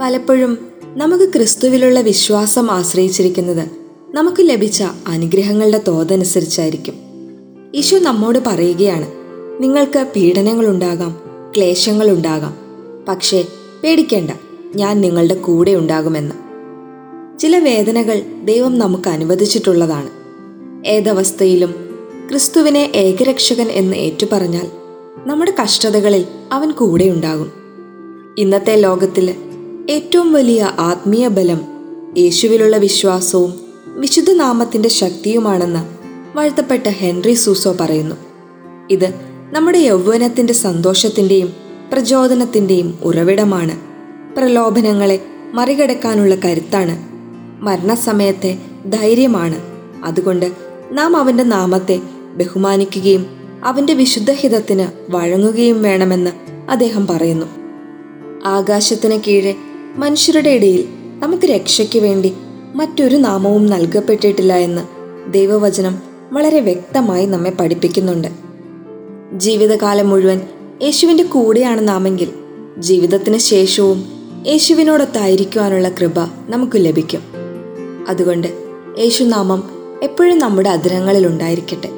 പലപ്പോഴും നമുക്ക് ക്രിസ്തുവിലുള്ള വിശ്വാസം ആശ്രയിച്ചിരിക്കുന്നത് നമുക്ക് ലഭിച്ച അനുഗ്രഹങ്ങളുടെ തോതനുസരിച്ചായിരിക്കും. ഈശോ നമ്മോട് പറയുകയാണ് നിങ്ങൾക്ക് പീഡനങ്ങളുണ്ടാകാം ക്ലേശങ്ങളുണ്ടാകാം പക്ഷേ പേടിക്കേണ്ട ഞാൻ നിങ്ങളുടെ കൂടെ ഉണ്ടാകുമെന്ന്. ചില വേദനകൾ ദൈവം നമുക്ക് അനുവദിച്ചിട്ടുള്ളതാണ്. ഏതവസ്ഥയിലും ക്രിസ്തുവിനെ ഏകരക്ഷകൻ എന്ന് ഏറ്റുപറഞ്ഞാൽ നമ്മുടെ കഷ്ടതകളിൽ അവൻ കൂടെയുണ്ടാകും. ഇന്നത്തെ ലോകത്തിൽ ഏറ്റവും വലിയ ആത്മീയ ബലം യേശുവിലുള്ള വിശ്വാസവും വിശുദ്ധ നാമത്തിന്റെ ശക്തിയുമാണെന്ന് വാഴ്ത്തപ്പെട്ട ഹെൻറി സൂസോ പറയുന്നു. ഇത് നമ്മുടെ യൗവനത്തിന്റെ സന്തോഷത്തിന്റെയും പ്രചോദനത്തിന്റെയും ഉറവിടമാണ്. പ്രലോഭനങ്ങളെ മറികടക്കാനുള്ള കരുത്താണ്. മരണസമയത്തെ ധൈര്യമാണ്. അതുകൊണ്ട് നാം അവന്റെ നാമത്തെ ബഹുമാനിക്കുകയും അവന്റെ വിശുദ്ധഹിതത്തിന് വഴങ്ങുകയും വേണമെന്ന് അദ്ദേഹം പറയുന്നു. ആകാശത്തിന് കീഴെ മനുഷ്യരുടെ ഇടയിൽ നമുക്ക് രക്ഷയ്ക്ക് വേണ്ടി മറ്റൊരു നാമവും നൽകപ്പെട്ടിട്ടില്ല എന്ന് ദൈവവചനം വളരെ വ്യക്തമായി നമ്മെ പഠിപ്പിക്കുന്നുണ്ട്. ജീവിതകാലം മുഴുവൻ യേശുവിന്റെ കൂടെയാണ് നാമെങ്കിൽ ജീവിതത്തിന് ശേഷവും യേശുവിനോടൊത്തായിരിക്കുവാനുള്ള കൃപ നമുക്ക് ലഭിക്കും. അതുകൊണ്ട് യേശുനാമം എപ്പോഴും നമ്മുടെ അധരങ്ങളിൽ ഉണ്ടായിരിക്കട്ടെ.